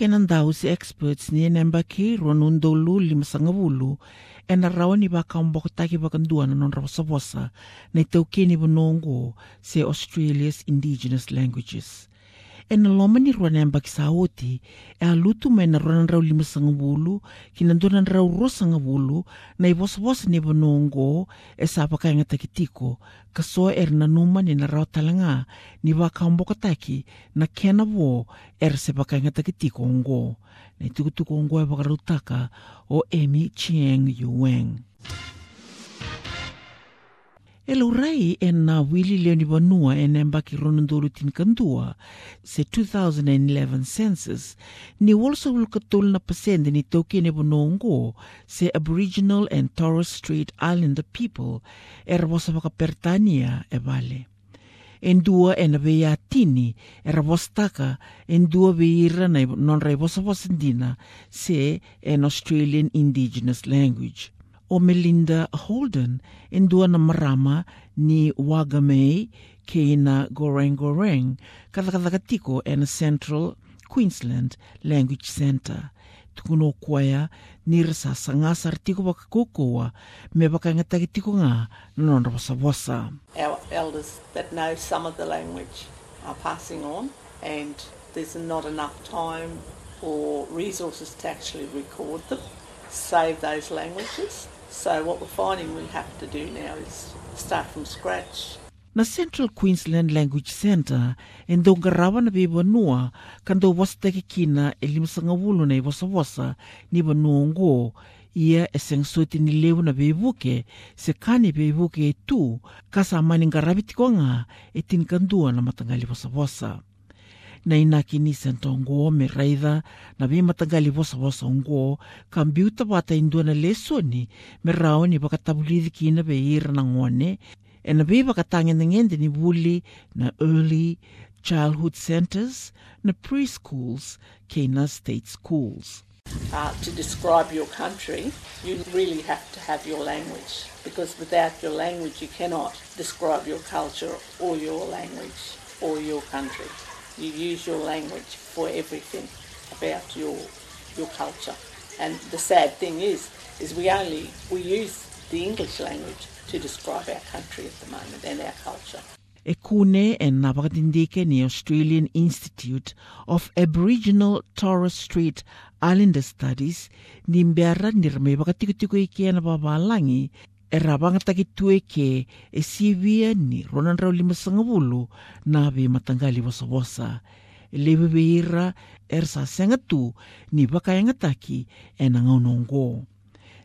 kenan si experts ni enemba ki ronun dolu lima sangavulu e na rawa ni ba kaumbo taki bakandua na non rawa savosa na tau keni bonongo se Australia's indigenous languages. E na loma ni rua nemba ki sa oti, e a lutu mai na rua rau lima sanga wulu, ki na dona rau roa sanga wulu, na i wasa wasa ni bonongo e sa pakai ngata ki tiko, ka soa er na numa ni na rau talanga, ni wa kaumbo taki na kena wo er se pakai ngata ki tiko ongo. Na i tukutuku ongo e wakarutaka o Amy Chiang Yueng. E rai e na wili leo ni wanua e nemba ki ronunduru tin kandua se 2011 census ni walsa wulkatul na pasende ni toki ne se Aboriginal and Torres Strait Islander people e rawasa waka pertania e vale. En dua e na vea tini e rawastaka en dua veira na non rai wasa wasandina se an Australian Indigenous language o Melinda Holden e dua na marama ni Wagamei ke na Goreng Goreng kathakathakatiko e na Central Queensland Language Centre. Tukuno kuaya ni rasa sangasa artiko waka kokoa me waka ngatagitiko ngā nonra wasa wasa. Our elders that know some of the language are passing on and there's not enough time or resources to actually record them, save those languages. So what we're finding we have to do now is start from scratch. Na Central Queensland Language Centre, e ngarawa na be wanua, ka ndo wasatake kina e limasanga wulu na i ni wanua ngo, ia e seng soti ni leu na bebuke, se kani bebuke e tu, ka sa mani e na na ina kini sento ngo me raida na be matangali vosa ngo kambiuta wata indua na lesoni me rao ni bakatabulidi kina be ira na ngone e na be bakatange na ngende ni wuli na early childhood centers na preschools ke na state schools. Uh, to describe your country, you really have to have your language because without your language, you cannot describe your culture or your language or your country. You use your language for everything about your your culture. And the sad thing is, is we only we use the English language to describe our country at the moment and our culture. E kune e na wakatindike Australian Institute of Aboriginal Torres Strait Islander Studies ni mbeara ni rame wakatikotiko i kia na babalangi e rawangata ki tue e sivia ni ronan rau lima sangawulu na be matangali wasa wasa. E lewe weira er sa senga tu ni wakaenga taki e na ngaunongo.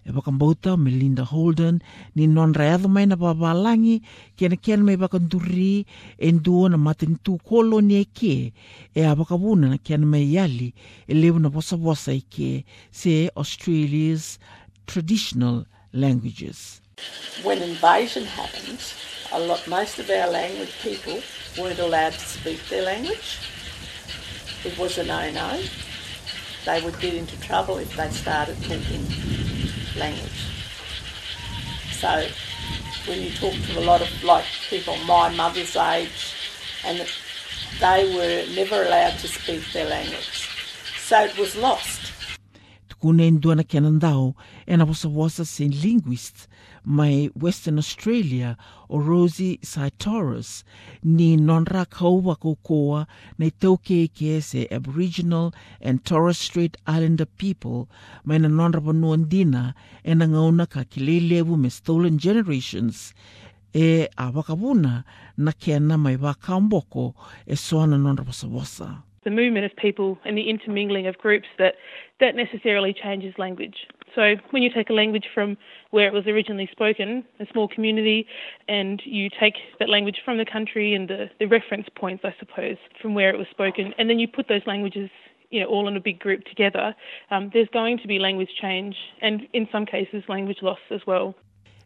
E wakambauta Melinda Holden ni non reado mai na babalangi ke na kiana mai wakanduri e nduo na matini tu kolo ni e ke e a wakabuna na kiana mai yali e lewe na wasa wasa i ke se Australia's traditional languages. When invasion happened, a lot, most of our language people weren't allowed to speak their language. It was a no-no. They would get into trouble if they started talking language. So when you talk to a lot of like people my mother's age, and they were never allowed to speak their language. So it was lost. Tukune ndua na kianandao e na wasa wasa sen linguist mai Western Australia o Rosie Sitorus ni nonra kaua kokoa na se Aboriginal and Torres Strait Islander people mai na nonra panuan dina e na ngauna ka kilelevu me stolen generations e a wakawuna na kena mai wakaamboko e soana nonra wasa wasa. The movement of people and the intermingling of groups that that necessarily changes language. So when you take a language from where it was originally spoken, a small community, and you take that language from the country and the, the reference points, I suppose, from where it was spoken, and then you put those languages you know, all in a big group together, um, there's going to be language change and in some cases language loss as well.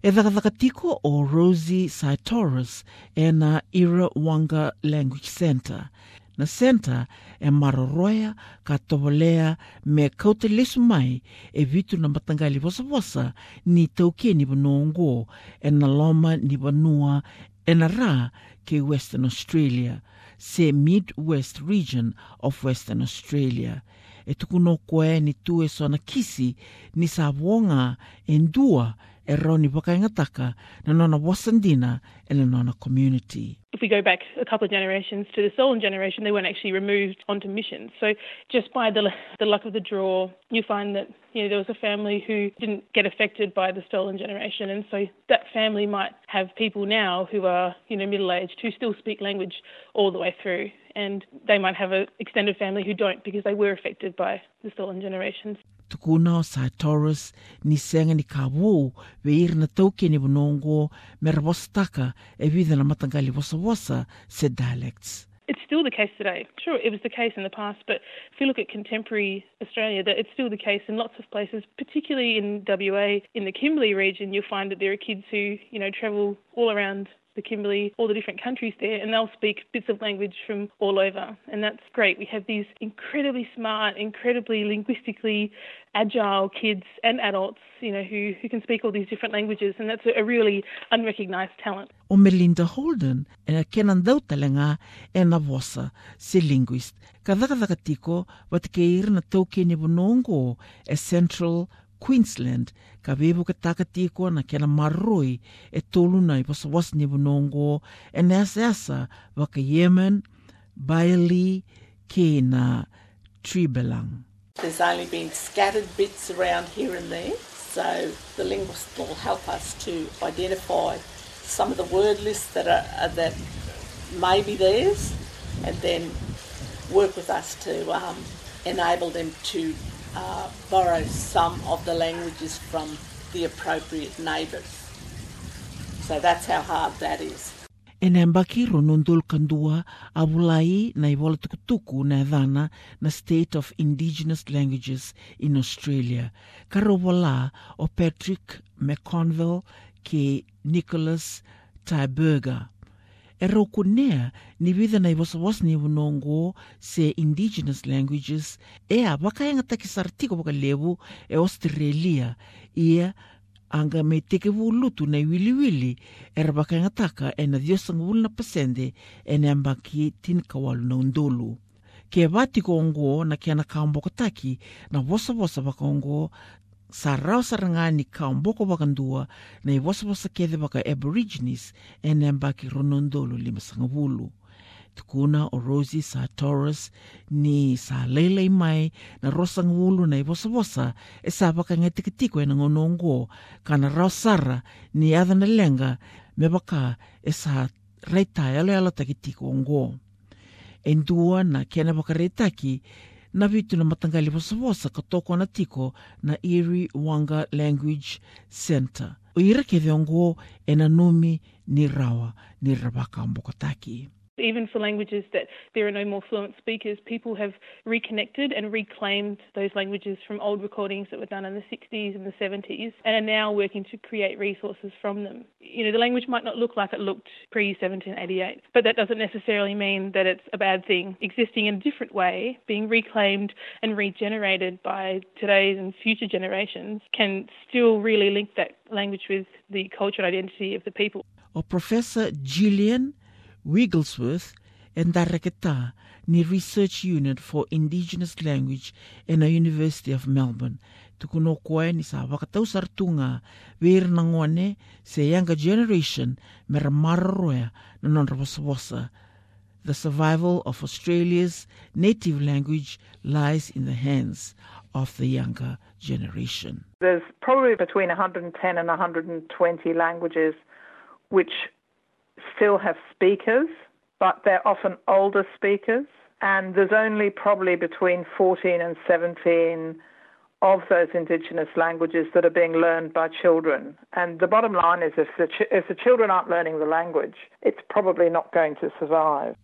E whakawhakatiko o Rosie Sitorus e na Irra Wangga Language Centre. Na centre e maroroia ka tovolea me kaute lesu mai e vitu na matangali wasa wasa ni ni wanongo e na loma ni wanua e na rā ke Western Australia, se Mid-West region of Western Australia. E tukuno koe ni sona kisi ni sa wonga e ndua e roni wakaingataka na nona wasandina e na nona community. If we go back a couple of generations to the stolen generation, they weren't actually removed onto missions. So just by the, the luck of the draw, you find that you know there was a family who didn't get affected by the stolen generation, and so that family might have people now who are you know middle aged who still speak language all the way through, and they might have an extended family who don't because they were affected by the stolen generations. tukuna o sa Taurus ni senga ni ka wō we ira na tauke ni wanongo me ra wasataka e vidha na matangali wasa wasa se dialects. It's still the case today. Sure, it was the case in the past, but if you look at contemporary Australia, that it's still the case in lots of places, particularly in WA, in the Kimberley region, you'll find that there are kids who, you know, travel all around the Kimberley, all the different countries there, and they'll speak bits of language from all over. And that's great. We have these incredibly smart, incredibly linguistically agile kids and adults, you know, who, who can speak all these different languages, and that's a, really unrecognised talent. O Melinda Holden e na kenan dau talenga e na vosa se linguist. Ka dhaka tiko wat ke ira na tauke ni wanongo e Central Queensland ka vevo ka taka tiko na kena maroi e tolu na i wasa wasa ni wanongo e na asa waka Yiman, Bailey, ke na Taribelang. There's only been scattered bits around here and there, so the linguist will help us to identify some of the word lists that are are- that may be theirs, and then work with us to um, enable them to uh, borrow some of the languages from the appropriate neighbours. So that's how hard that is. E mbaki ronondol kandua a na i wala tukutuku na dhana na State of Indigenous Languages in Australia. Karo wala o Patrick McConvell ke Nicholas Thieberger. E roku nea ni vidha na i wasawasa ni wunongo se Indigenous Languages e a wakaenga taki sartiko waka lewu e Australia ia anga me teke wulutu na wiliwili e rabaka ngataka e na diosang wul na pasende e ne ambaki tin kawalu na undolu. Ke vati ko ongo na kia na kaomboko taki na wasa wasa waka ongo sa rau sarangani kaomboko waka ndua na i wasa wasa kethe waka aborigines e ne ambaki ronondolu lima sanga wulu. Tukuna o Rosie sa Taurus ni sa leilei mai na rosang wulu na i wasa wasa e sa waka ngai tikitiko e na ngonongo ka na rau sara ni adha na lenga me waka e sa reitai alo alo takitiko ongo. E ndua na kena waka reitaki na vitu na matangali wasa wasa ka toko na tiko na Irra Wangga Language Center. O ira ke ongo e na numi ni rawa ni rabaka mbokotaki. Even for languages that there are no more fluent speakers, people have reconnected and reclaimed those languages from old recordings that were done in the 60s and the 70s and are now working to create resources from them. You know, the language might not look like it looked pre 1788, but that doesn't necessarily mean that it's a bad thing. Existing in a different way, being reclaimed and regenerated by today's and future generations can still really link that language with the culture and identity of the people. o Professor Gillian Wigglesworth and Dareketa ni Research Unit for Indigenous Language en the University of Melbourne. Tukuno koe ni sa wakatau sartunga weir na se younger generation mera mararoea na The survival of Australia's native language lies in the hands of the younger generation. There's probably between 110 and 120 languages which still have speakers, but they're often older speakers. And there's only probably between 14 and 17 of those Indigenous languages that are being learned by children. And the bottom line is if the, ch- if the children aren't learning the language, it's probably not going to survive.